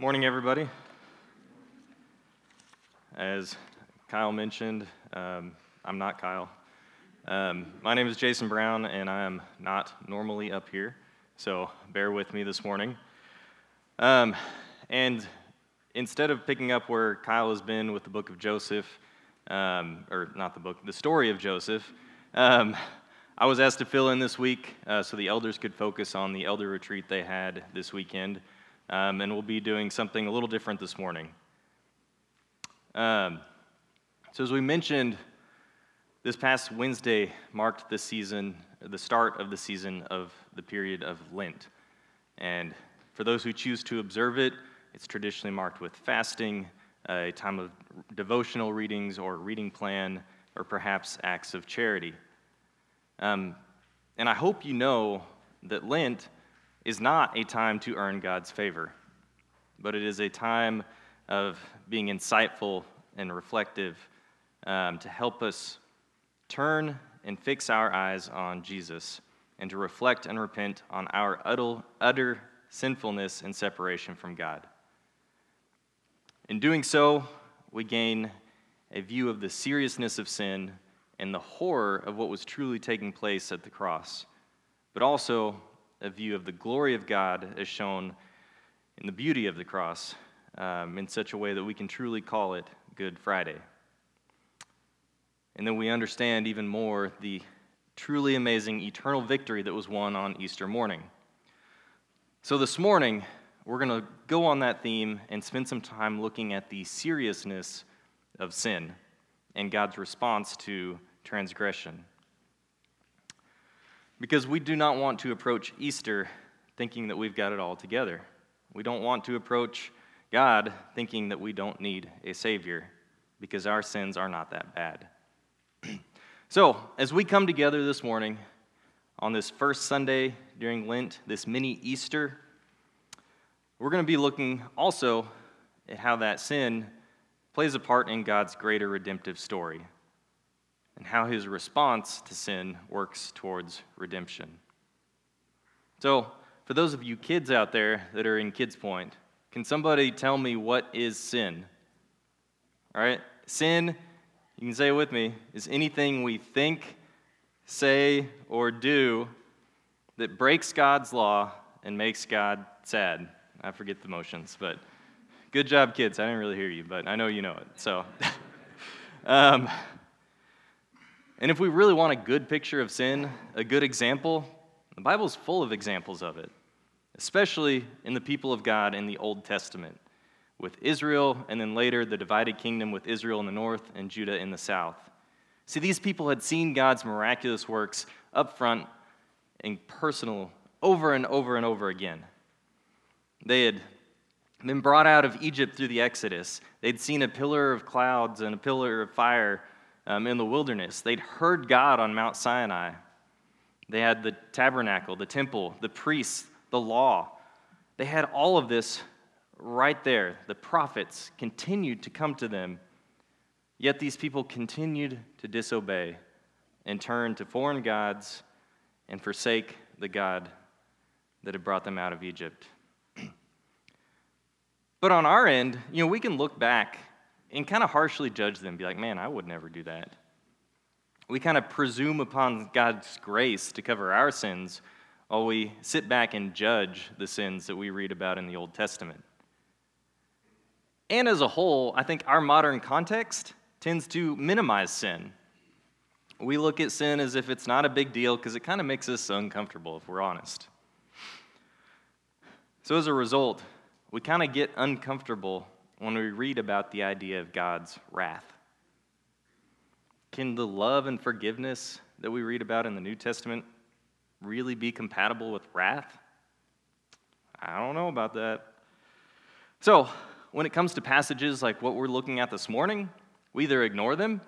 Morning, everybody. As Kyle mentioned, um, I'm not Kyle. Um, my name is Jason Brown, and I am not normally up here, so bear with me this morning. Um, and instead of picking up where Kyle has been with the book of Joseph, um, or not the book, the story of Joseph, um, I was asked to fill in this week uh, so the elders could focus on the elder retreat they had this weekend. Um, and we'll be doing something a little different this morning. Um, so, as we mentioned, this past Wednesday marked the season, the start of the season of the period of Lent. And for those who choose to observe it, it's traditionally marked with fasting, a time of devotional readings or reading plan, or perhaps acts of charity. Um, and I hope you know that Lent is not a time to earn God's favor, but it is a time of being insightful and reflective um, to help us turn and fix our eyes on Jesus and to reflect and repent on our utter, utter sinfulness and separation from God. In doing so, we gain a view of the seriousness of sin and the horror of what was truly taking place at the cross, but also a view of the glory of God as shown in the beauty of the cross um, in such a way that we can truly call it Good Friday. And then we understand even more the truly amazing eternal victory that was won on Easter morning. So this morning, we're going to go on that theme and spend some time looking at the seriousness of sin and God's response to transgression. Because we do not want to approach Easter thinking that we've got it all together. We don't want to approach God thinking that we don't need a Savior because our sins are not that bad. so, as we come together this morning on this first Sunday during Lent, this mini Easter, we're going to be looking also at how that sin plays a part in God's greater redemptive story and how his response to sin works towards redemption. So, for those of you kids out there that are in Kids Point, can somebody tell me what is sin? All right? Sin, you can say it with me, is anything we think, say, or do that breaks God's law and makes God sad. I forget the motions, but good job, kids. I didn't really hear you, but I know you know it. So, um, and if we really want a good picture of sin, a good example, the Bible's full of examples of it, especially in the people of God in the Old Testament, with Israel and then later the divided kingdom with Israel in the north and Judah in the south. See, these people had seen God's miraculous works up front and personal over and over and over again. They had been brought out of Egypt through the Exodus. They'd seen a pillar of clouds and a pillar of fire um, in the wilderness. They'd heard God on Mount Sinai. They had the tabernacle, the temple, the priests, the law. They had all of this right there. The prophets continued to come to them. Yet these people continued to disobey and turn to foreign gods and forsake the God that had brought them out of Egypt. but on our end, you know, we can look back and kind of harshly judge them, be like, man, I would never do that. We kind of presume upon God's grace to cover our sins while we sit back and judge the sins that we read about in the Old Testament. And as a whole, I think our modern context tends to minimize sin. We look at sin as if it's not a big deal because it kind of makes us uncomfortable, if we're honest. So as a result, we kind of get uncomfortable when we read about the idea of God's wrath? Can the love and forgiveness that we read about in the New Testament really be compatible with wrath? I don't know about that. So, when it comes to passages like what we're looking at this morning, we either ignore them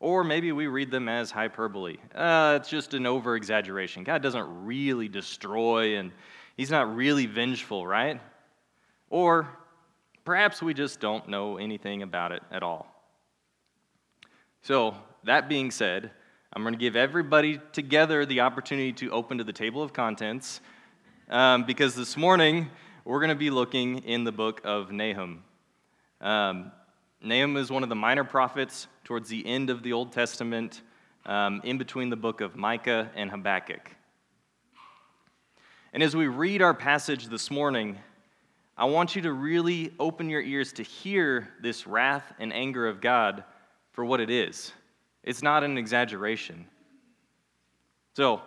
or maybe we read them as hyperbole. Uh, it's just an over exaggeration. God doesn't really destroy and He's not really vengeful, right? Or Perhaps we just don't know anything about it at all. So, that being said, I'm going to give everybody together the opportunity to open to the table of contents um, because this morning we're going to be looking in the book of Nahum. Um, Nahum is one of the minor prophets towards the end of the Old Testament, um, in between the book of Micah and Habakkuk. And as we read our passage this morning, I want you to really open your ears to hear this wrath and anger of God for what it is. It's not an exaggeration. So,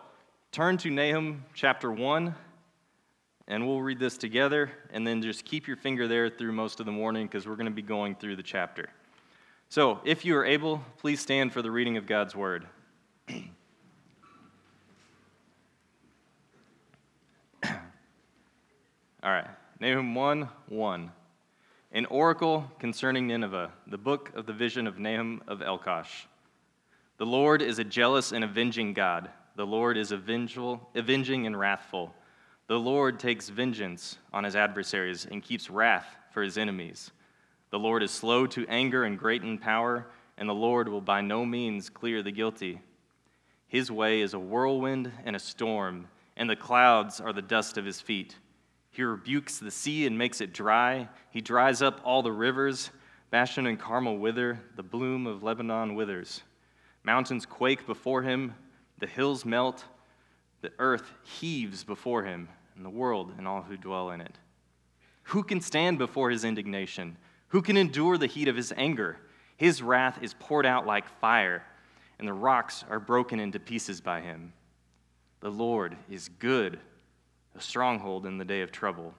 turn to Nahum chapter 1, and we'll read this together, and then just keep your finger there through most of the morning because we're going to be going through the chapter. So, if you are able, please stand for the reading of God's word. All right, Nahum 1 1. An oracle concerning Nineveh, the book of the vision of Nahum of Elkosh. The Lord is a jealous and avenging God. The Lord is avengeful, avenging and wrathful. The Lord takes vengeance on his adversaries and keeps wrath for his enemies. The Lord is slow to anger and great in power, and the Lord will by no means clear the guilty. His way is a whirlwind and a storm, and the clouds are the dust of his feet. He rebukes the sea and makes it dry. He dries up all the rivers. Bashan and Carmel wither, the bloom of Lebanon withers. Mountains quake before him, the hills melt, the earth heaves before him, and the world and all who dwell in it. Who can stand before his indignation? Who can endure the heat of his anger? His wrath is poured out like fire, and the rocks are broken into pieces by him. The Lord is good a stronghold in the day of trouble.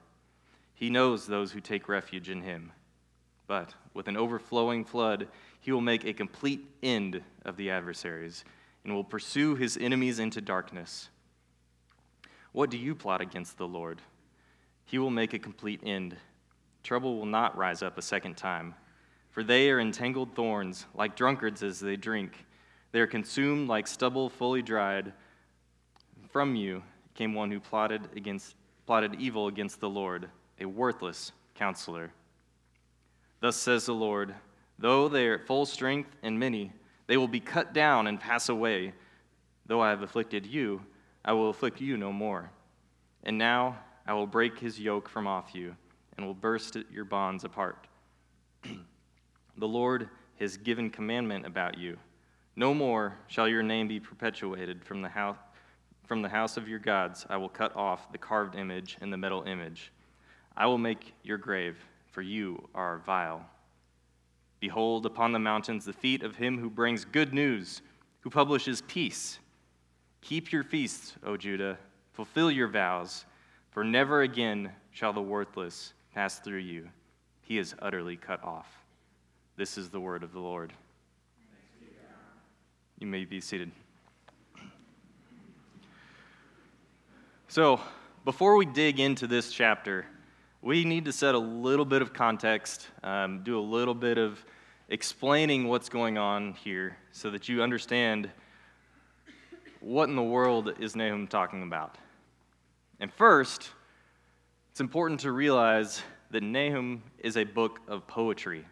He knows those who take refuge in him. But with an overflowing flood, he will make a complete end of the adversaries and will pursue his enemies into darkness. What do you plot against the Lord? He will make a complete end. Trouble will not rise up a second time, for they are entangled thorns, like drunkards as they drink. They are consumed like stubble fully dried. From you came one who plotted against plotted evil against the Lord, a worthless counselor. Thus says the Lord, though they are at full strength and many, they will be cut down and pass away. Though I have afflicted you, I will afflict you no more. And now I will break his yoke from off you and will burst your bonds apart. the Lord has given commandment about you. No more shall your name be perpetuated from the house from the house of your gods, I will cut off the carved image and the metal image. I will make your grave, for you are vile. Behold, upon the mountains the feet of him who brings good news, who publishes peace. Keep your feasts, O Judah, fulfill your vows, for never again shall the worthless pass through you. He is utterly cut off. This is the word of the Lord. You may be seated. So, before we dig into this chapter, we need to set a little bit of context, um, do a little bit of explaining what's going on here so that you understand what in the world is Nahum talking about. And first, it's important to realize that Nahum is a book of poetry.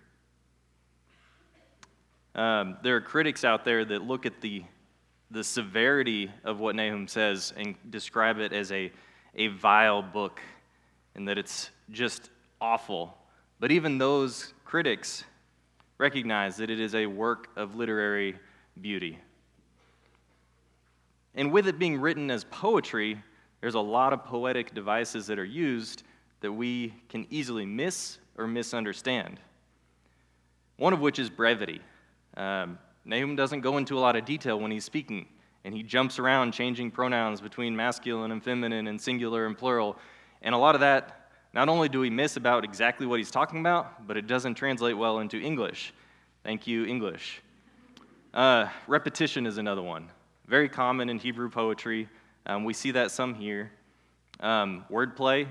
Um, there are critics out there that look at the the severity of what Nahum says and describe it as a, a vile book and that it's just awful. But even those critics recognize that it is a work of literary beauty. And with it being written as poetry, there's a lot of poetic devices that are used that we can easily miss or misunderstand. One of which is brevity. Um, Nahum doesn't go into a lot of detail when he's speaking, and he jumps around changing pronouns between masculine and feminine and singular and plural. And a lot of that, not only do we miss about exactly what he's talking about, but it doesn't translate well into English. Thank you, English. Uh, repetition is another one. Very common in Hebrew poetry. Um, we see that some here. Um, wordplay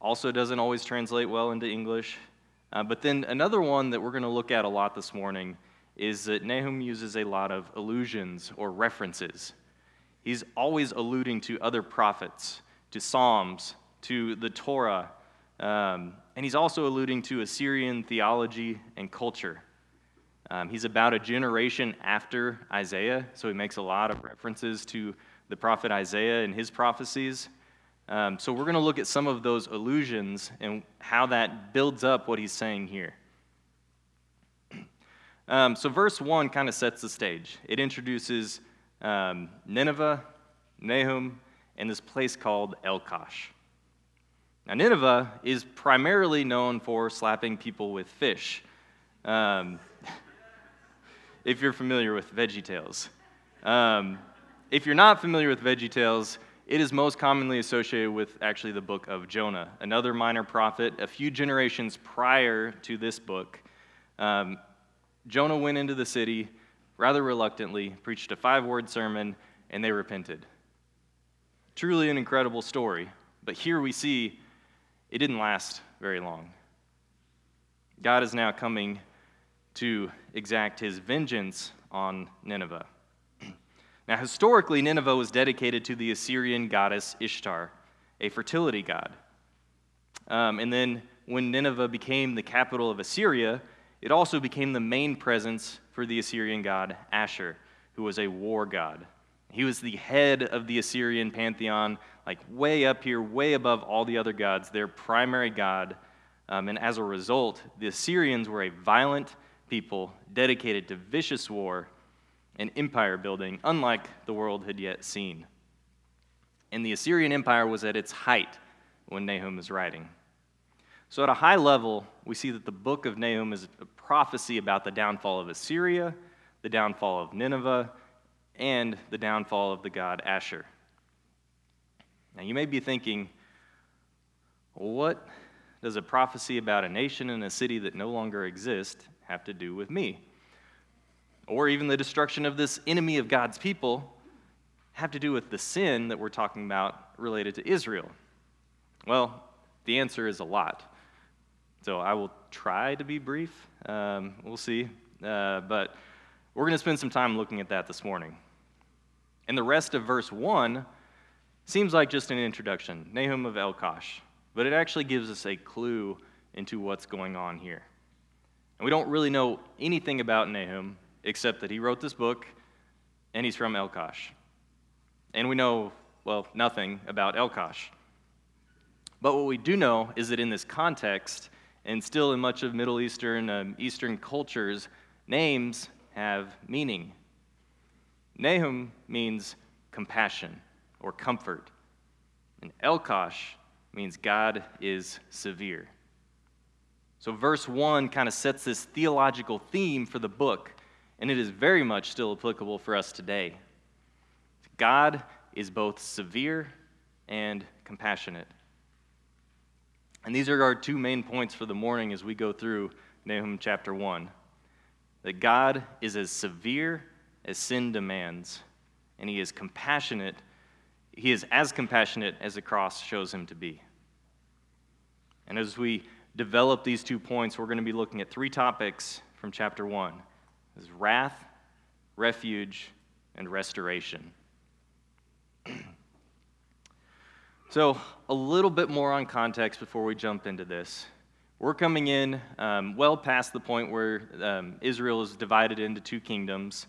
also doesn't always translate well into English. Uh, but then another one that we're going to look at a lot this morning is that Nahum uses a lot of allusions or references. He's always alluding to other prophets, to Psalms, to the Torah, um, and he's also alluding to Assyrian theology and culture. Um, he's about a generation after Isaiah, so he makes a lot of references to the prophet Isaiah and his prophecies. Um, so we're going to look at some of those allusions and how that builds up what he's saying here. Um, so, verse 1 kind of sets the stage. It introduces um, Nineveh, Nahum, and this place called Elkosh. Now, Nineveh is primarily known for slapping people with fish. Um, if you're familiar with Veggie Tales. Um, if you're not familiar with Veggie Tales, it is most commonly associated with actually the book of Jonah, another minor prophet a few generations prior to this book. Um, Jonah went into the city rather reluctantly, preached a five word sermon, and they repented. Truly an incredible story, but here we see it didn't last very long. God is now coming to exact his vengeance on Nineveh. now, historically, Nineveh was dedicated to the Assyrian goddess Ishtar, a fertility god. Um, and then, when Nineveh became the capital of Assyria, it also became the main presence for the Assyrian god Ashur, who was a war god. He was the head of the Assyrian pantheon, like way up here, way above all the other gods, their primary god. Um, and as a result, the Assyrians were a violent people dedicated to vicious war and empire building, unlike the world had yet seen. And the Assyrian Empire was at its height when Nahum is writing. So, at a high level, we see that the book of Nahum is a prophecy about the downfall of Assyria, the downfall of Nineveh, and the downfall of the god Ashur. Now, you may be thinking, what does a prophecy about a nation and a city that no longer exist have to do with me? Or even the destruction of this enemy of God's people have to do with the sin that we're talking about related to Israel? Well, the answer is a lot. So I will try to be brief. Um, we'll see. Uh, but we're going to spend some time looking at that this morning. And the rest of verse 1 seems like just an introduction, Nahum of Elkosh, but it actually gives us a clue into what's going on here. And we don't really know anything about Nahum except that he wrote this book and he's from Elkosh. And we know, well, nothing about Elkosh. But what we do know is that in this context, and still, in much of Middle Eastern, um, Eastern cultures, names have meaning. Nahum means compassion or comfort, and Elkosh means God is severe. So, verse 1 kind of sets this theological theme for the book, and it is very much still applicable for us today. God is both severe and compassionate. And these are our two main points for the morning as we go through Nahum chapter 1 that God is as severe as sin demands, and he is compassionate. He is as compassionate as the cross shows him to be. And as we develop these two points, we're going to be looking at three topics from chapter 1 is wrath, refuge, and restoration. So, a little bit more on context before we jump into this. We're coming in um, well past the point where um, Israel is divided into two kingdoms.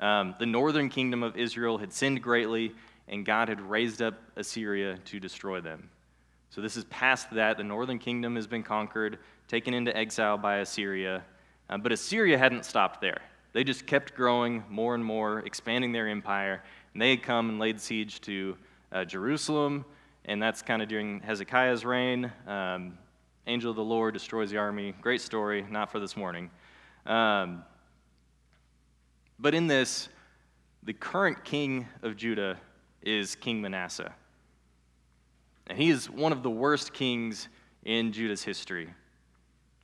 Um, the northern kingdom of Israel had sinned greatly, and God had raised up Assyria to destroy them. So, this is past that. The northern kingdom has been conquered, taken into exile by Assyria. Uh, but Assyria hadn't stopped there. They just kept growing more and more, expanding their empire. And they had come and laid siege to uh, Jerusalem and that's kind of during Hezekiah's reign. Um, Angel of the Lord destroys the army. Great story, not for this morning. Um, but in this, the current king of Judah is King Manasseh. And he is one of the worst kings in Judah's history.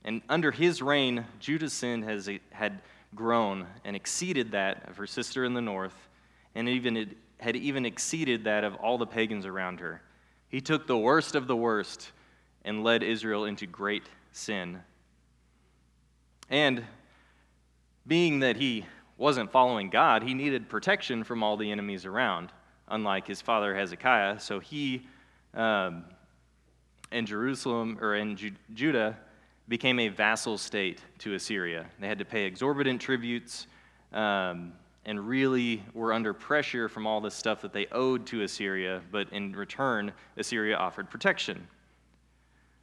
And under his reign, Judah's sin has, had grown and exceeded that of her sister in the north, and even had even exceeded that of all the pagans around her. He took the worst of the worst and led Israel into great sin. And being that he wasn't following God, he needed protection from all the enemies around, unlike his father Hezekiah. So he um, in Jerusalem or in Ju- Judah became a vassal state to Assyria. They had to pay exorbitant tributes, um, and really were under pressure from all this stuff that they owed to Assyria, but in return, Assyria offered protection.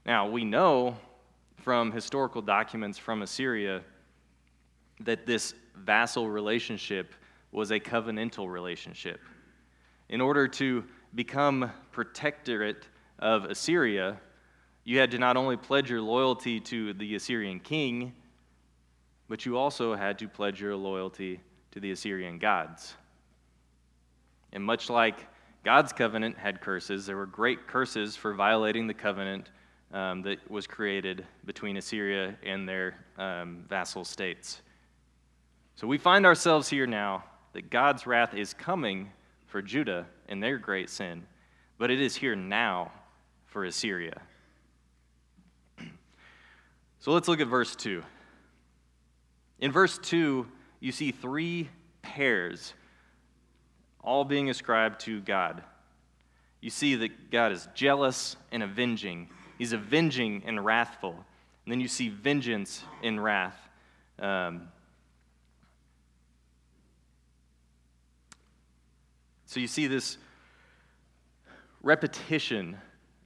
Now, we know from historical documents from Assyria that this vassal relationship was a covenantal relationship. In order to become protectorate of Assyria, you had to not only pledge your loyalty to the Assyrian king, but you also had to pledge your loyalty to the Assyrian gods. And much like God's covenant had curses, there were great curses for violating the covenant um, that was created between Assyria and their um, vassal states. So we find ourselves here now that God's wrath is coming for Judah and their great sin, but it is here now for Assyria. So let's look at verse 2. In verse 2, you see three pairs, all being ascribed to God. You see that God is jealous and avenging. He's avenging and wrathful. And then you see vengeance in wrath. Um, so you see this repetition,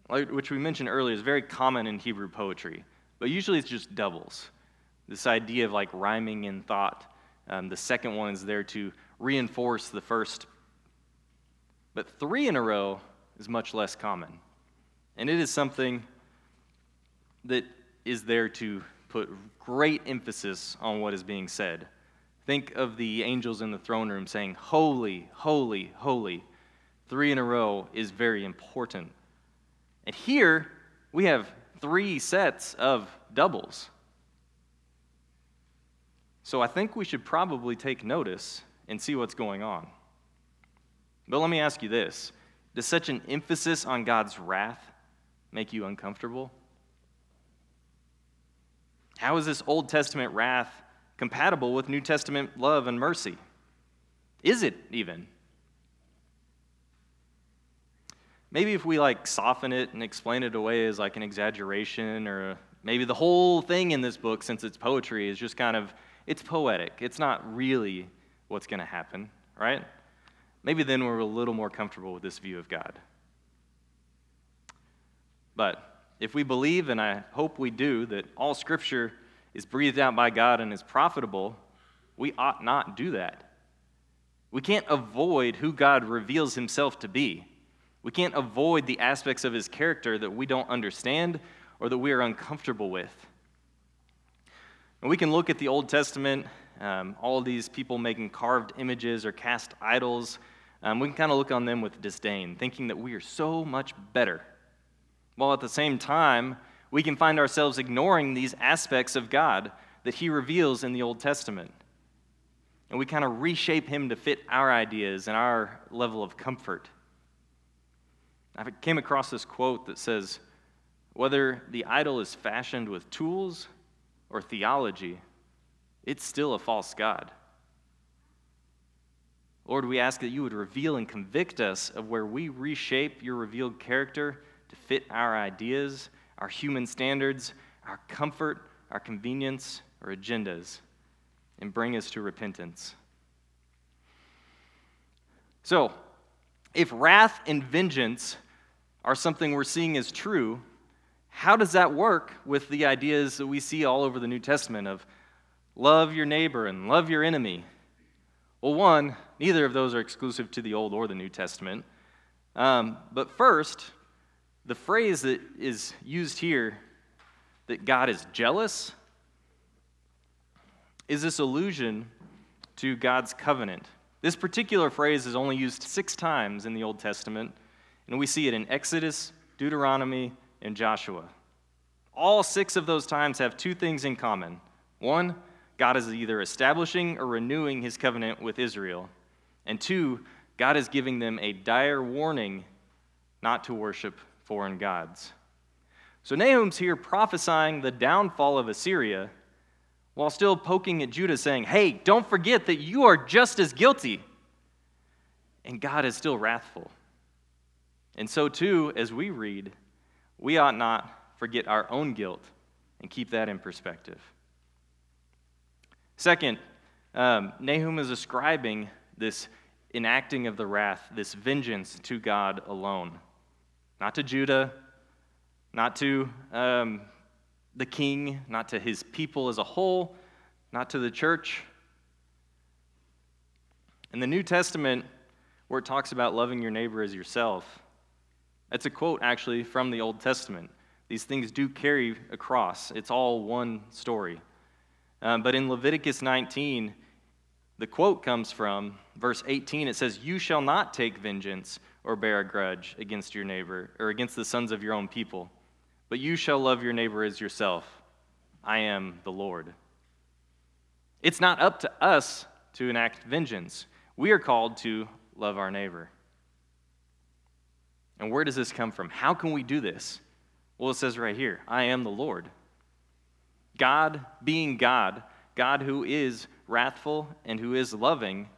which we mentioned earlier, is very common in Hebrew poetry, but usually it's just doubles. This idea of like rhyming in thought. Um, the second one is there to reinforce the first. But three in a row is much less common. And it is something that is there to put great emphasis on what is being said. Think of the angels in the throne room saying, Holy, holy, holy. Three in a row is very important. And here we have three sets of doubles. So I think we should probably take notice and see what's going on. But let me ask you this Does such an emphasis on God's wrath make you uncomfortable? How is this Old Testament wrath compatible with New Testament love and mercy? Is it even? Maybe if we like soften it and explain it away as like an exaggeration or maybe the whole thing in this book since it's poetry is just kind of it's poetic. It's not really what's going to happen, right? Maybe then we're a little more comfortable with this view of God. But if we believe, and I hope we do, that all Scripture is breathed out by God and is profitable, we ought not do that. We can't avoid who God reveals himself to be. We can't avoid the aspects of his character that we don't understand or that we are uncomfortable with. And we can look at the Old Testament, um, all these people making carved images or cast idols. Um, we can kind of look on them with disdain, thinking that we are so much better. While at the same time, we can find ourselves ignoring these aspects of God that He reveals in the Old Testament. And we kind of reshape Him to fit our ideas and our level of comfort. I came across this quote that says, Whether the idol is fashioned with tools or theology, it's still a false God. Lord, we ask that you would reveal and convict us of where we reshape your revealed character to fit our ideas, our human standards, our comfort, our convenience, or agendas, and bring us to repentance. So, if wrath and vengeance are something we're seeing as true, how does that work with the ideas that we see all over the New Testament of love your neighbor and love your enemy? Well, one, neither of those are exclusive to the Old or the New Testament. Um, but first, the phrase that is used here, that God is jealous, is this allusion to God's covenant. This particular phrase is only used six times in the Old Testament, and we see it in Exodus, Deuteronomy, and Joshua. All six of those times have two things in common. One, God is either establishing or renewing his covenant with Israel. And two, God is giving them a dire warning not to worship foreign gods. So Nahum's here prophesying the downfall of Assyria while still poking at Judah, saying, Hey, don't forget that you are just as guilty. And God is still wrathful. And so, too, as we read, we ought not forget our own guilt and keep that in perspective. Second, Um, Nahum is ascribing this enacting of the wrath, this vengeance to God alone, not to Judah, not to um, the king, not to his people as a whole, not to the church. In the New Testament, where it talks about loving your neighbor as yourself, that's a quote actually from the Old Testament. These things do carry across, it's all one story. Um, but in Leviticus 19, the quote comes from verse 18. It says, You shall not take vengeance or bear a grudge against your neighbor or against the sons of your own people, but you shall love your neighbor as yourself. I am the Lord. It's not up to us to enact vengeance. We are called to love our neighbor. And where does this come from? How can we do this? Well, it says right here I am the Lord. God, being God, God who is wrathful and who is loving,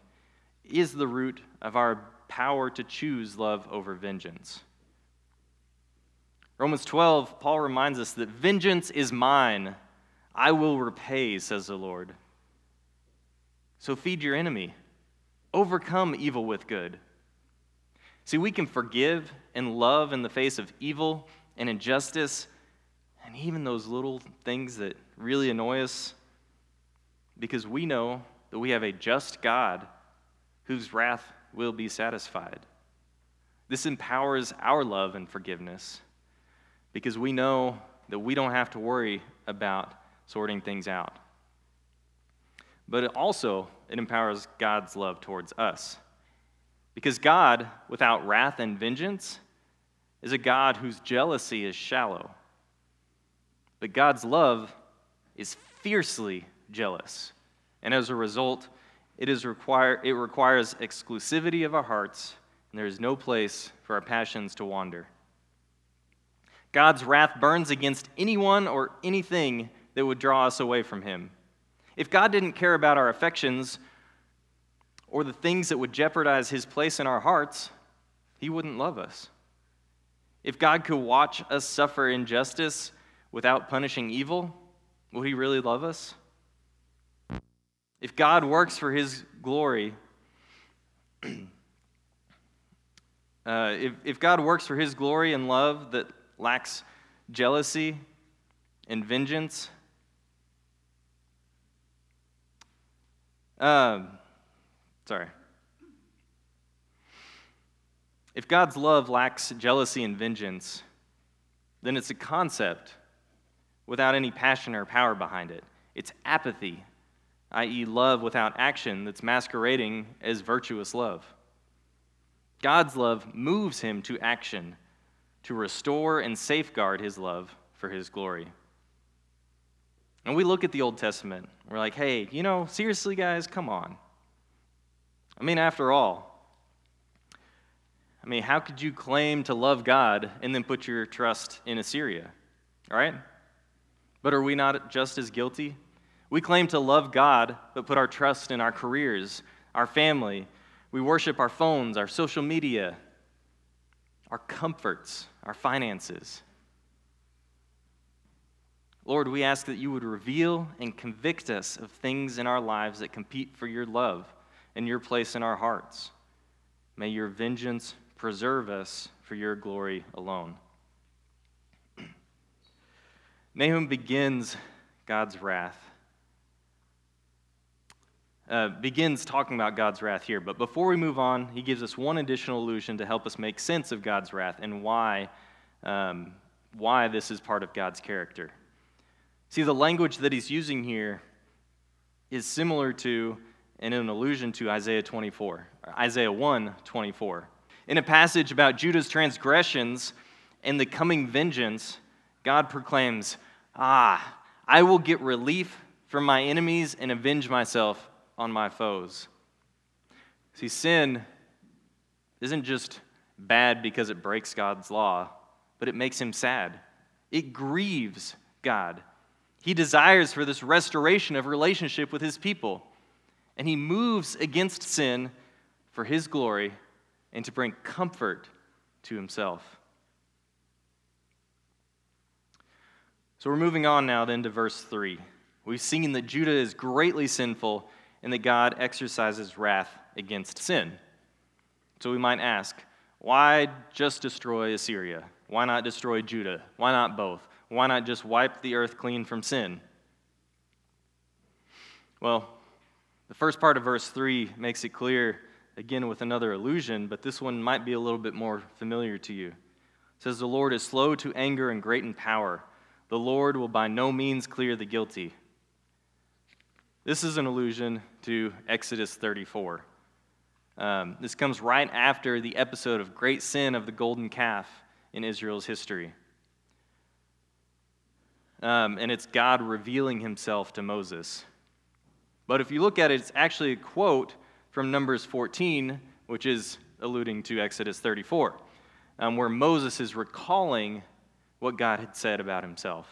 is the root of our power to choose love over vengeance. Romans 12, Paul reminds us that vengeance is mine. I will repay, says the Lord. So feed your enemy, overcome evil with good. See, we can forgive and love in the face of evil and injustice and even those little things that really annoy us because we know that we have a just God whose wrath will be satisfied. This empowers our love and forgiveness because we know that we don't have to worry about sorting things out. But it also it empowers God's love towards us. Because God, without wrath and vengeance, is a God whose jealousy is shallow. But God's love is fiercely jealous. And as a result, it, is require, it requires exclusivity of our hearts, and there is no place for our passions to wander. God's wrath burns against anyone or anything that would draw us away from Him. If God didn't care about our affections or the things that would jeopardize His place in our hearts, He wouldn't love us. If God could watch us suffer injustice without punishing evil, will He really love us? If God works for His glory, uh, if, if God works for His glory and love that lacks jealousy and vengeance, um, sorry. If God's love lacks jealousy and vengeance, then it's a concept without any passion or power behind it. It's apathy, i.e., love without action that's masquerading as virtuous love. God's love moves him to action to restore and safeguard his love for his glory. And we look at the Old Testament, we're like, hey, you know, seriously, guys, come on. I mean, after all, I mean, how could you claim to love God and then put your trust in Assyria? All right? But are we not just as guilty? We claim to love God, but put our trust in our careers, our family. We worship our phones, our social media, our comforts, our finances. Lord, we ask that you would reveal and convict us of things in our lives that compete for your love and your place in our hearts. May your vengeance preserve us for your glory alone. Nahum begins God's wrath. Uh, begins talking about God's wrath here. But before we move on, he gives us one additional allusion to help us make sense of God's wrath and why, um, why this is part of God's character. See, the language that he's using here is similar to and an allusion to Isaiah 24, Isaiah 1 24. In a passage about Judah's transgressions and the coming vengeance, God proclaims, Ah, I will get relief from my enemies and avenge myself on my foes. See, sin isn't just bad because it breaks God's law, but it makes him sad. It grieves God. He desires for this restoration of relationship with his people, and he moves against sin for his glory and to bring comfort to himself. So we're moving on now then to verse 3. We've seen that Judah is greatly sinful and that God exercises wrath against sin. So we might ask, why just destroy Assyria? Why not destroy Judah? Why not both? Why not just wipe the earth clean from sin? Well, the first part of verse 3 makes it clear, again with another allusion, but this one might be a little bit more familiar to you. It says, The Lord is slow to anger and great in power. The Lord will by no means clear the guilty. This is an allusion to Exodus 34. Um, this comes right after the episode of great sin of the golden calf in Israel's history. Um, and it's God revealing himself to Moses. But if you look at it, it's actually a quote from Numbers 14, which is alluding to Exodus 34, um, where Moses is recalling what God had said about himself.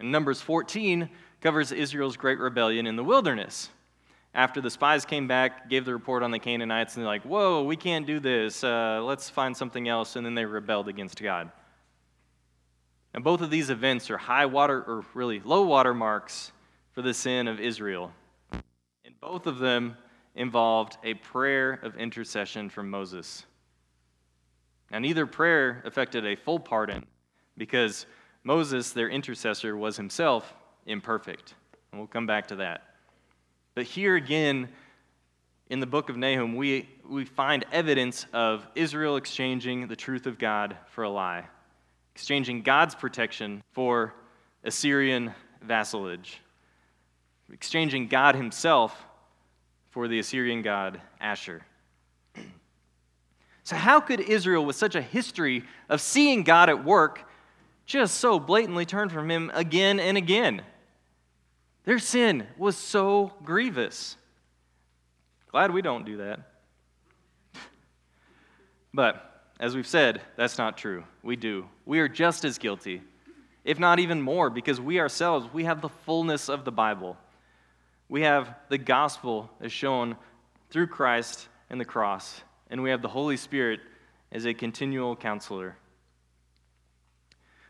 And Numbers 14 covers Israel's great rebellion in the wilderness. After the spies came back, gave the report on the Canaanites, and they're like, whoa, we can't do this. Uh, let's find something else. And then they rebelled against God. And both of these events are high water, or really low water marks for the sin of Israel. And both of them involved a prayer of intercession from Moses. Now, neither prayer affected a full pardon because Moses, their intercessor, was himself imperfect. And we'll come back to that. But here again, in the book of Nahum, we, we find evidence of Israel exchanging the truth of God for a lie, exchanging God's protection for Assyrian vassalage exchanging God himself for the Assyrian god Ashur. So, how could Israel, with such a history of seeing God at work, just so blatantly turn from him again and again? Their sin was so grievous. Glad we don't do that. But, as we've said, that's not true. We do. We are just as guilty, if not even more, because we ourselves, we have the fullness of the Bible we have the gospel as shown through Christ and the cross, and we have the Holy Spirit as a continual counselor.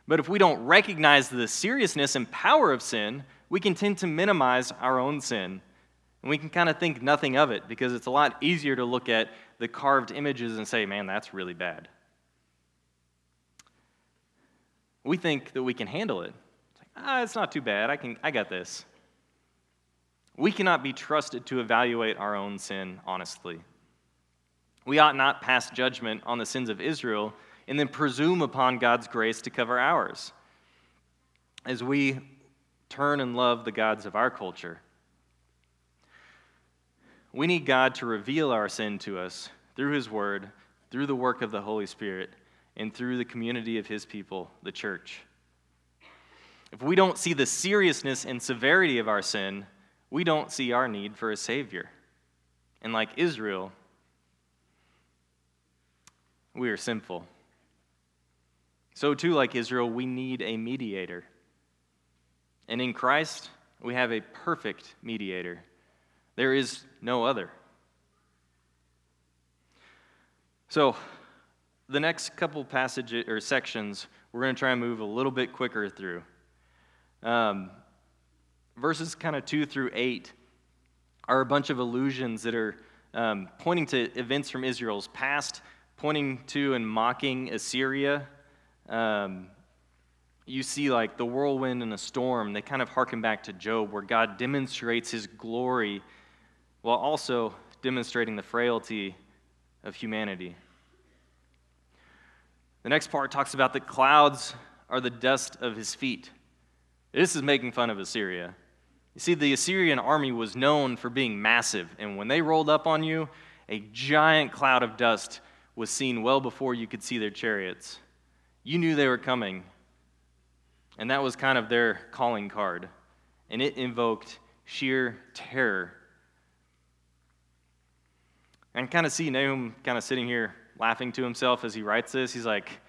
But if we don't recognize the seriousness and power of sin, we can tend to minimize our own sin. And we can kind of think nothing of it because it's a lot easier to look at the carved images and say, man, that's really bad. We think that we can handle it. It's like, ah, it's not too bad. I, can, I got this. We cannot be trusted to evaluate our own sin honestly. We ought not pass judgment on the sins of Israel and then presume upon God's grace to cover ours as we turn and love the gods of our culture. We need God to reveal our sin to us through His Word, through the work of the Holy Spirit, and through the community of His people, the church. If we don't see the seriousness and severity of our sin, we don't see our need for a Savior. And like Israel, we are sinful. So, too, like Israel, we need a mediator. And in Christ, we have a perfect mediator. There is no other. So, the next couple passages or sections, we're going to try and move a little bit quicker through. Um, verses kind of 2 through 8 are a bunch of allusions that are um, pointing to events from Israel's past, pointing to and mocking Assyria. Um, you see, like the whirlwind and a storm, they kind of harken back to Job, where God demonstrates his glory while also demonstrating the frailty of humanity. The next part talks about the clouds are the dust of his feet. This is making fun of Assyria. You see, the Assyrian army was known for being massive, and when they rolled up on you, a giant cloud of dust was seen well before you could see their chariots. You knew they were coming, and that was kind of their calling card, and it invoked sheer terror. And kind of see Nahum kind of sitting here laughing to himself as he writes this. He's like,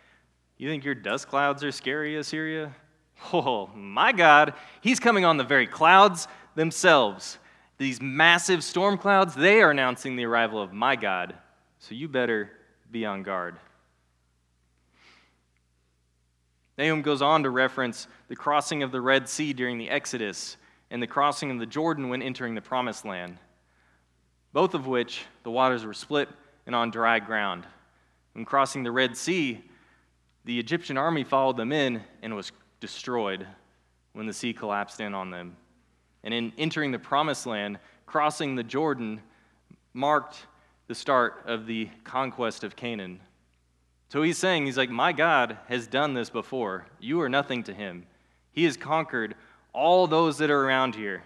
You think your dust clouds are scary, Assyria? Oh, my God, he's coming on the very clouds themselves. These massive storm clouds, they are announcing the arrival of my God. So you better be on guard. Nahum goes on to reference the crossing of the Red Sea during the Exodus and the crossing of the Jordan when entering the promised land, both of which the waters were split and on dry ground. When crossing the Red Sea, the Egyptian army followed them in and was destroyed when the sea collapsed in on them. And in entering the promised land, crossing the Jordan marked the start of the conquest of Canaan. So he's saying, he's like, My God has done this before. You are nothing to him. He has conquered all those that are around here.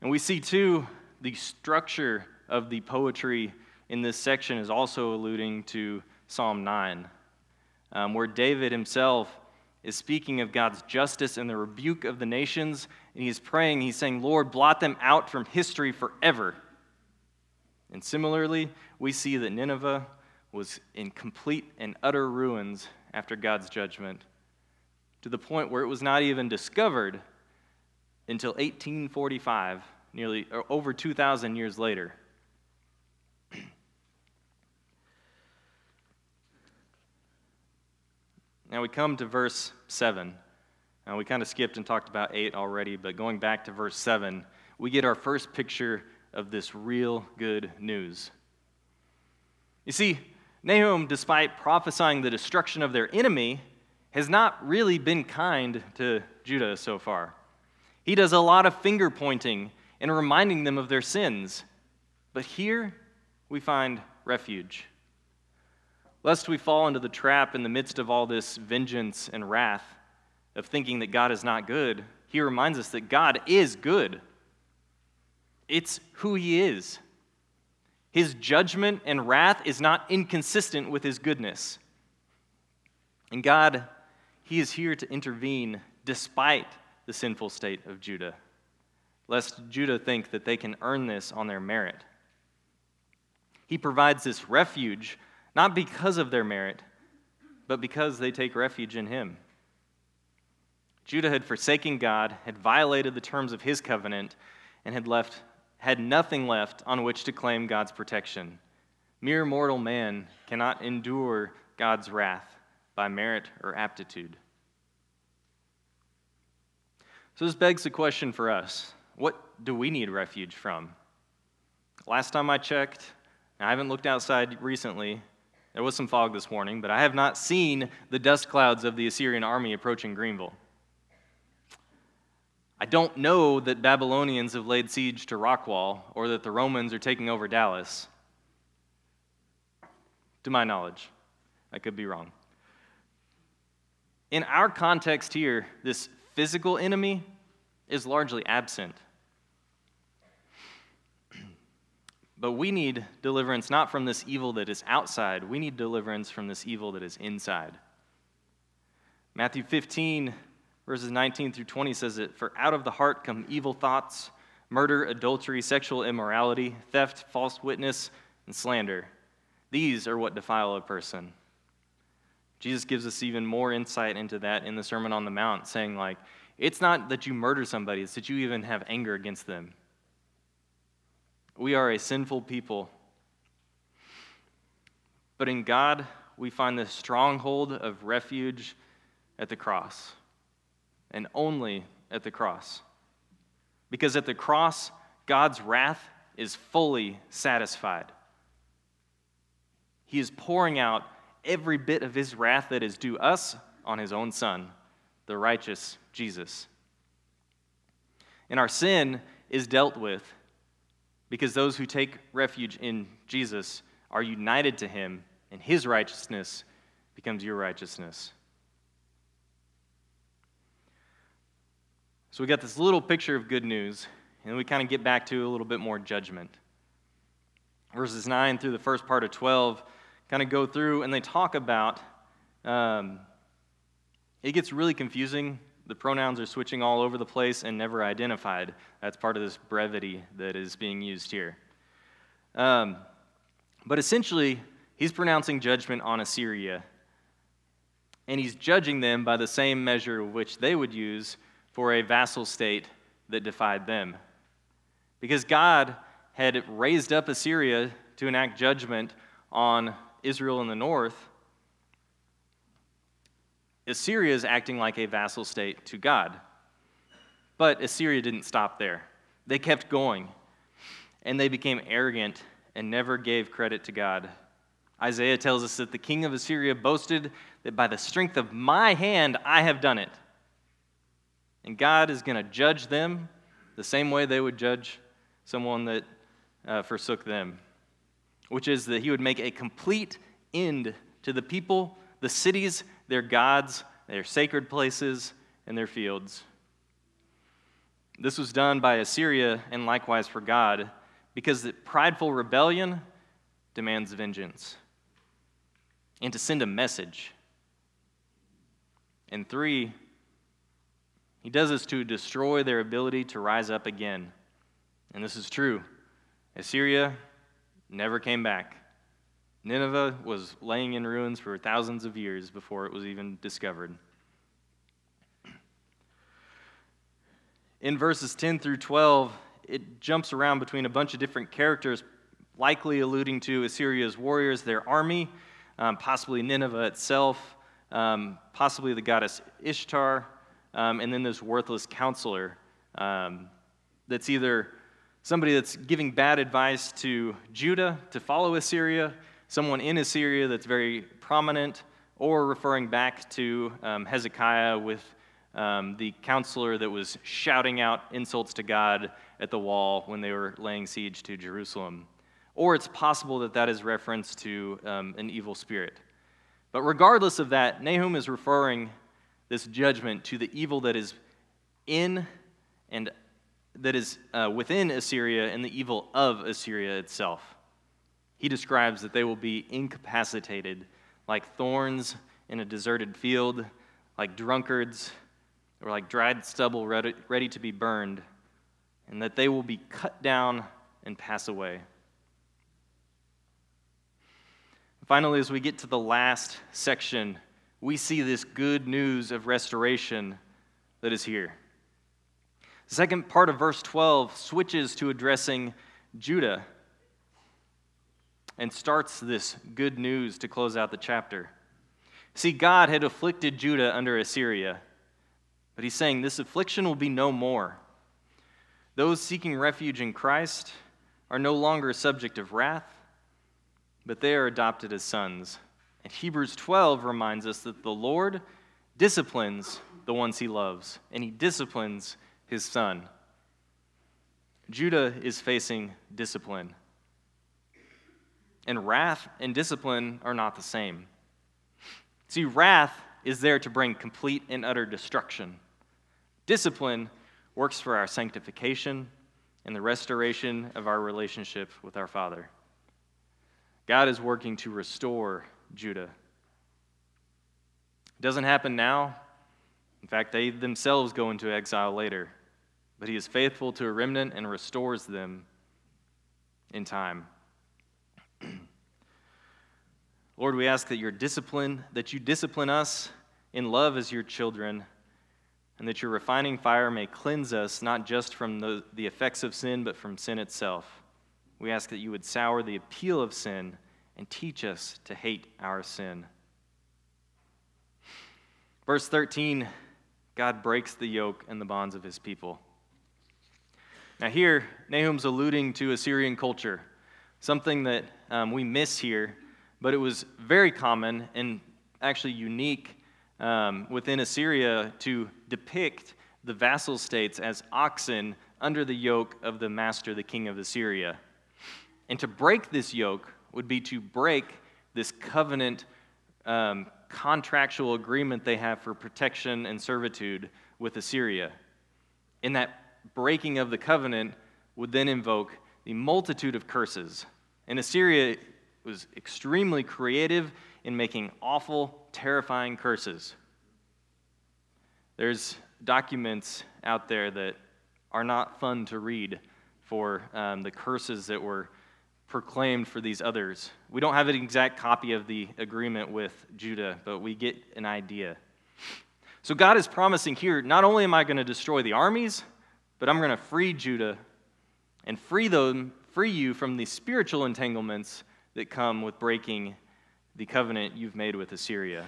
And we see, too, the structure of the poetry in this section is also alluding to Psalm 9, um, where David himself is speaking of God's justice and the rebuke of the nations. And he's praying, he's saying, Lord, blot them out from history forever. And similarly, we see that Nineveh was in complete and utter ruins after God's judgment to the point where it was not even discovered until 1845, nearly over 2,000 years later. Now we come to verse 7. Now we kind of skipped and talked about 8 already, but going back to verse 7, we get our first picture of this real good news. You see, Nahum, despite prophesying the destruction of their enemy, has not really been kind to Judah so far. He does a lot of finger pointing and reminding them of their sins. But here we find refuge. Lest we fall into the trap in the midst of all this vengeance and wrath of thinking that God is not good, he reminds us that God is good. It's who he is. His judgment and wrath is not inconsistent with his goodness. And God he is here to intervene despite the sinful state of Judah, lest Judah think that they can earn this on their merit. He provides this refuge not because of their merit, but because they take refuge in Him. Judah had forsaken God, had violated the terms of His covenant, and had left had nothing left on which to claim God's protection. Mere mortal man cannot endure God's wrath by merit or aptitude. So, this begs the question for us what do we need refuge from? Last time I checked, I haven't looked outside recently. There was some fog this morning, but I have not seen the dust clouds of the Assyrian army approaching Greenville. I don't know that Babylonians have laid siege to Rockwall or that the Romans are taking over Dallas. To my knowledge, I could be wrong. In our context here, this physical enemy is largely absent. But we need deliverance not from this evil that is outside, we need deliverance from this evil that is inside. Matthew 15, verses 19 through 20 says that For out of the heart come evil thoughts, murder, adultery, sexual immorality, theft, false witness, and slander. These are what defile a person. Jesus gives us even more insight into that in the Sermon on the Mount, saying, like, it's not that you murder somebody, it's that you even have anger against them. We are a sinful people. But in God, we find the stronghold of refuge at the cross, and only at the cross. Because at the cross, God's wrath is fully satisfied. He is pouring out every bit of his wrath that is due us on his own Son, the righteous Jesus. And our sin is dealt with because those who take refuge in Jesus are united to him, and his righteousness becomes your righteousness. So we got this little picture of good news, and we kind of get back to a little bit more judgment. Verses 9 through the first part of 12 kind of go through and they talk about. Um, it gets really confusing. The pronouns are switching all over the place and never identified. That's part of this brevity that is being used here. Um, but essentially, he's pronouncing judgment on Assyria. And he's judging them by the same measure which they would use for a vassal state that defied them. Because God had raised up Assyria to enact judgment on Israel in the north, Assyria is acting like a vassal state to God. But Assyria didn't stop there. They kept going, and they became arrogant and never gave credit to God. Isaiah tells us that the king of Assyria boasted that by the strength of my hand I have done it. And God is going to judge them the same way they would judge someone that uh, forsook them, which is that he would make a complete end to the people, the cities, their gods, their sacred places, and their fields. This was done by Assyria and likewise for God because the prideful rebellion demands vengeance and to send a message. And three, he does this to destroy their ability to rise up again. And this is true. Assyria never came back. Nineveh was laying in ruins for thousands of years before it was even discovered. In verses 10 through 12, it jumps around between a bunch of different characters, likely alluding to Assyria's warriors, their army, um, possibly Nineveh itself, um, possibly the goddess Ishtar, um, and then this worthless counselor um, that's either somebody that's giving bad advice to Judah to follow Assyria, someone in Assyria that's very prominent, or referring back to um, Hezekiah with um, the counselor that was shouting out insults to God at the wall when they were laying siege to Jerusalem. Or it's possible that that is reference to um, an evil spirit. But regardless of that, Nahum is referring this judgment to the evil that is in and that is uh, within Assyria and the evil of Assyria itself. He describes that they will be incapacitated like thorns in a deserted field, like drunkards, or like dried stubble ready, ready to be burned, and that they will be cut down and pass away. Finally, as we get to the last section, we see this good news of restoration that is here. The second part of verse 12 switches to addressing Judah and starts this good news to close out the chapter. See, God had afflicted Judah under Assyria, but he's saying this affliction will be no more. Those seeking refuge in Christ are no longer subject of wrath, but they are adopted as sons. And Hebrews 12 reminds us that the Lord disciplines the ones he loves, and he disciplines his son. Judah is facing discipline. And wrath and discipline are not the same. See, wrath is there to bring complete and utter destruction. Discipline works for our sanctification and the restoration of our relationship with our Father. God is working to restore Judah. It doesn't happen now. In fact, they themselves go into exile later but he is faithful to a remnant and restores them in time. Lord, we ask that your discipline, that you discipline us in love as your children, and that your refining fire may cleanse us not just from the, the effects of sin, but from sin itself. We ask that you would sour the appeal of sin and teach us to hate our sin. Verse 13 God breaks the yoke and the bonds of his people. Now, here, Nahum's alluding to Assyrian culture, something that um, we miss here, but it was very common and actually unique um, within Assyria to depict the vassal states as oxen under the yoke of the master, the king of Assyria. And to break this yoke would be to break this covenant um, contractual agreement they have for protection and servitude with Assyria. And that breaking of the covenant would then invoke the multitude of curses. And Assyria was extremely creative in making awful, terrifying curses. There's documents out there that are not fun to read for um, the curses that were proclaimed for these others. We don't have an exact copy of the agreement with Judah, but we get an idea. So God is promising here not only am I going to destroy the armies, but I'm going to free Judah and free them, free you from the spiritual entanglements that come with breaking the covenant you've made with Assyria.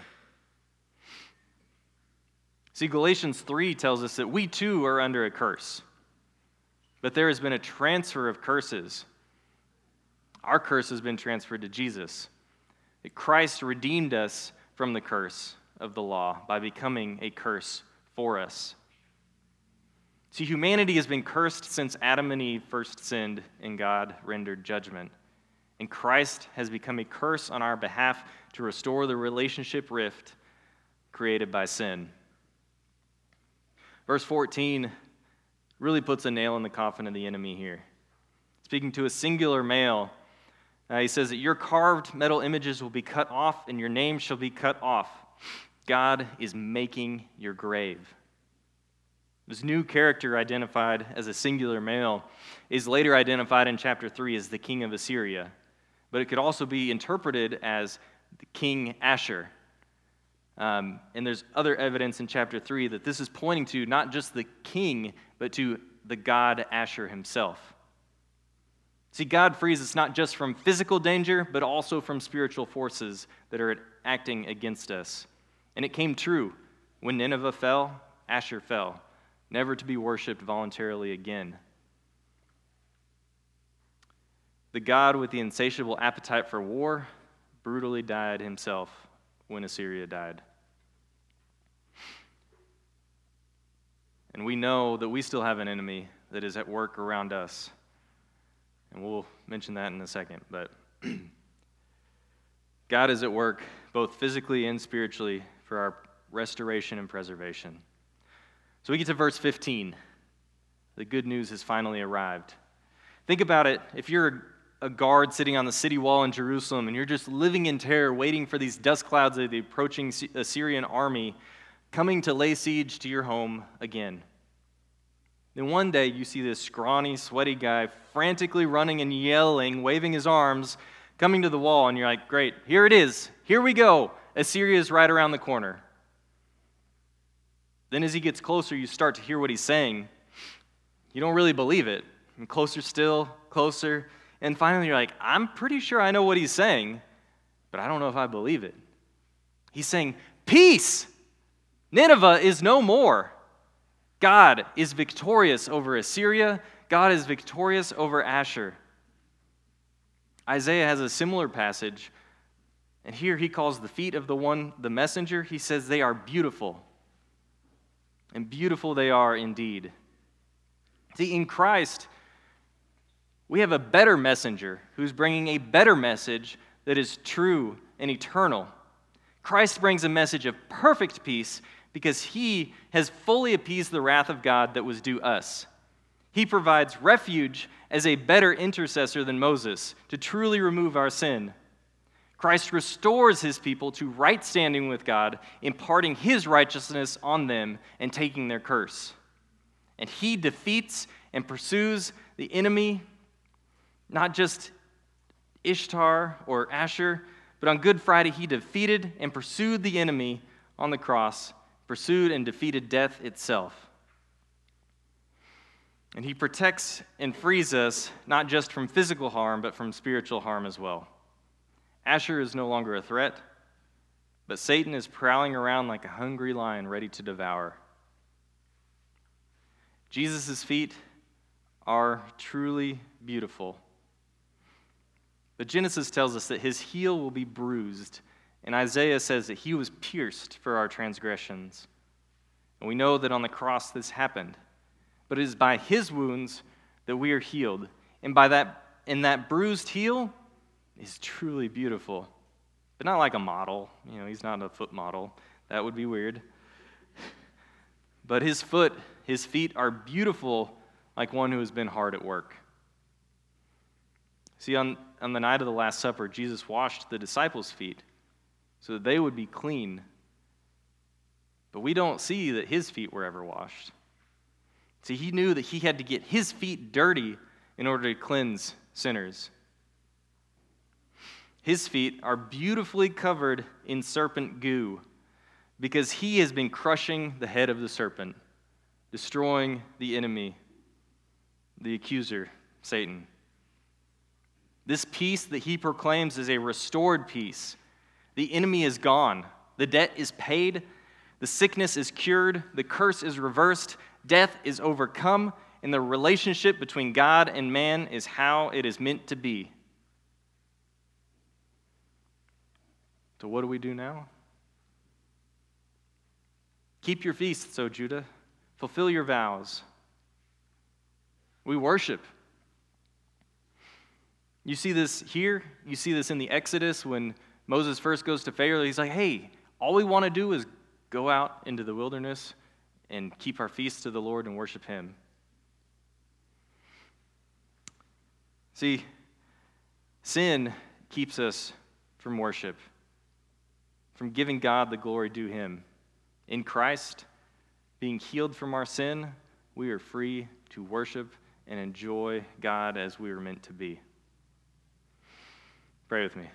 See, Galatians 3 tells us that we too are under a curse. But there has been a transfer of curses. Our curse has been transferred to Jesus. That Christ redeemed us from the curse of the law by becoming a curse for us. See, humanity has been cursed since Adam and Eve first sinned and God rendered judgment. And Christ has become a curse on our behalf to restore the relationship rift created by sin. Verse 14 really puts a nail in the coffin of the enemy here. Speaking to a singular male, uh, he says that your carved metal images will be cut off and your name shall be cut off. God is making your grave. This new character, identified as a singular male, is later identified in chapter 3 as the king of Assyria, but it could also be interpreted as the King Ashur. Um, and there's other evidence in chapter 3 that this is pointing to not just the king, but to the god Ashur himself. See, God frees us not just from physical danger, but also from spiritual forces that are acting against us. And it came true. When Nineveh fell, Ashur fell, never to be worshiped voluntarily again. The God with the insatiable appetite for war brutally died himself when Assyria died. And we know that we still have an enemy that is at work around us. And we'll mention that in a second. But God is at work both physically and spiritually for our restoration and preservation. So we get to verse 15. The good news has finally arrived. Think about it. If you're a guard sitting on the city wall in Jerusalem and you're just living in terror, waiting for these dust clouds of the approaching Assyrian army coming to lay siege to your home again. Then one day you see this scrawny, sweaty guy frantically running and yelling, waving his arms, coming to the wall, and you're like, great, here it is. Here we go. Assyria is right around the corner. Then as he gets closer, you start to hear what he's saying. You don't really believe it. And closer still, closer. And finally, you're like, I'm pretty sure I know what he's saying, but I don't know if I believe it. He's saying, Peace! Nineveh is no more. God is victorious over Assyria. God is victorious over Ashur. Isaiah has a similar passage, and here he calls the feet of the one, the messenger, he says they are beautiful. And beautiful they are indeed. See, in Christ, we have a better messenger who's bringing a better message that is true and eternal. Christ brings a message of perfect peace because he has fully appeased the wrath of God that was due us. He provides refuge as a better intercessor than Moses to truly remove our sin. Christ restores his people to right standing with God, imparting his righteousness on them and taking their curse. And he defeats and pursues the enemy, not just Ishtar or Ashur, but on Good Friday, he defeated and pursued the enemy on the cross pursued and defeated death itself. And he protects and frees us not just from physical harm, but from spiritual harm as well. Ashur is no longer a threat, but Satan is prowling around like a hungry lion ready to devour. Jesus' feet are truly beautiful. But Genesis tells us that his heel will be bruised and Isaiah says that he was pierced for our transgressions. And we know that on the cross this happened. But it is by his wounds that we are healed. And by that in that bruised heel is truly beautiful. But not like a model. You know, he's not a foot model. That would be weird. But his foot, his feet are beautiful like one who has been hard at work. See, on, on the night of the Last Supper, Jesus washed the disciples' feet so that they would be clean. But we don't see that his feet were ever washed. See, he knew that he had to get his feet dirty in order to cleanse sinners. His feet are beautifully covered in serpent goo because he has been crushing the head of the serpent, destroying the enemy, the accuser, Satan. This peace that he proclaims is a restored peace the enemy is gone. The debt is paid. The sickness is cured, the curse is reversed, death is overcome, and the relationship between God and man is how it is meant to be. So, what do we do now? Keep your feasts, O Judah. Fulfill your vows. We worship. You see this here. You see this in the Exodus when Moses first goes to Pharaoh. He's like, hey, all we want to do is go out into the wilderness and keep our feasts to the Lord and worship Him. See, sin keeps us from worship, from giving God the glory due Him. In Christ, being healed from our sin, we are free to worship and enjoy God as we were meant to be. Pray with me.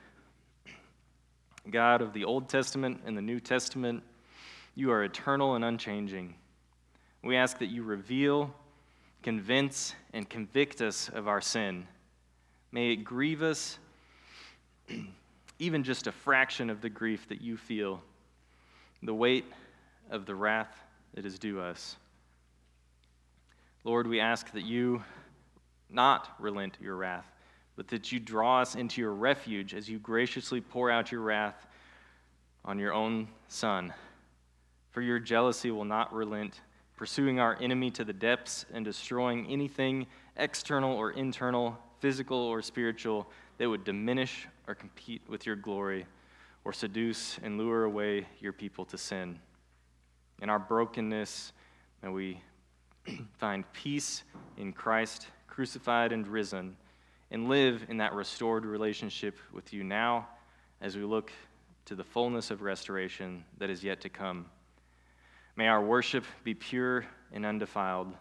God of the Old Testament and the New Testament, you are eternal and unchanging. We ask that you reveal, convince, and convict us of our sin. May it grieve us, even just a fraction of the grief that you feel, the weight of the wrath that is due us. Lord, we ask that you not relent your wrath, but that you draw us into your refuge as you graciously pour out your wrath on your own Son. For your jealousy will not relent, pursuing our enemy to the depths and destroying anything external or internal, physical or spiritual, that would diminish or compete with your glory or seduce and lure away your people to sin. In our brokenness, may we find peace in Christ, crucified and risen, and live in that restored relationship with you now as we look to the fullness of restoration that is yet to come. May our worship be pure and undefiled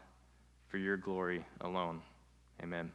for your glory alone. Amen.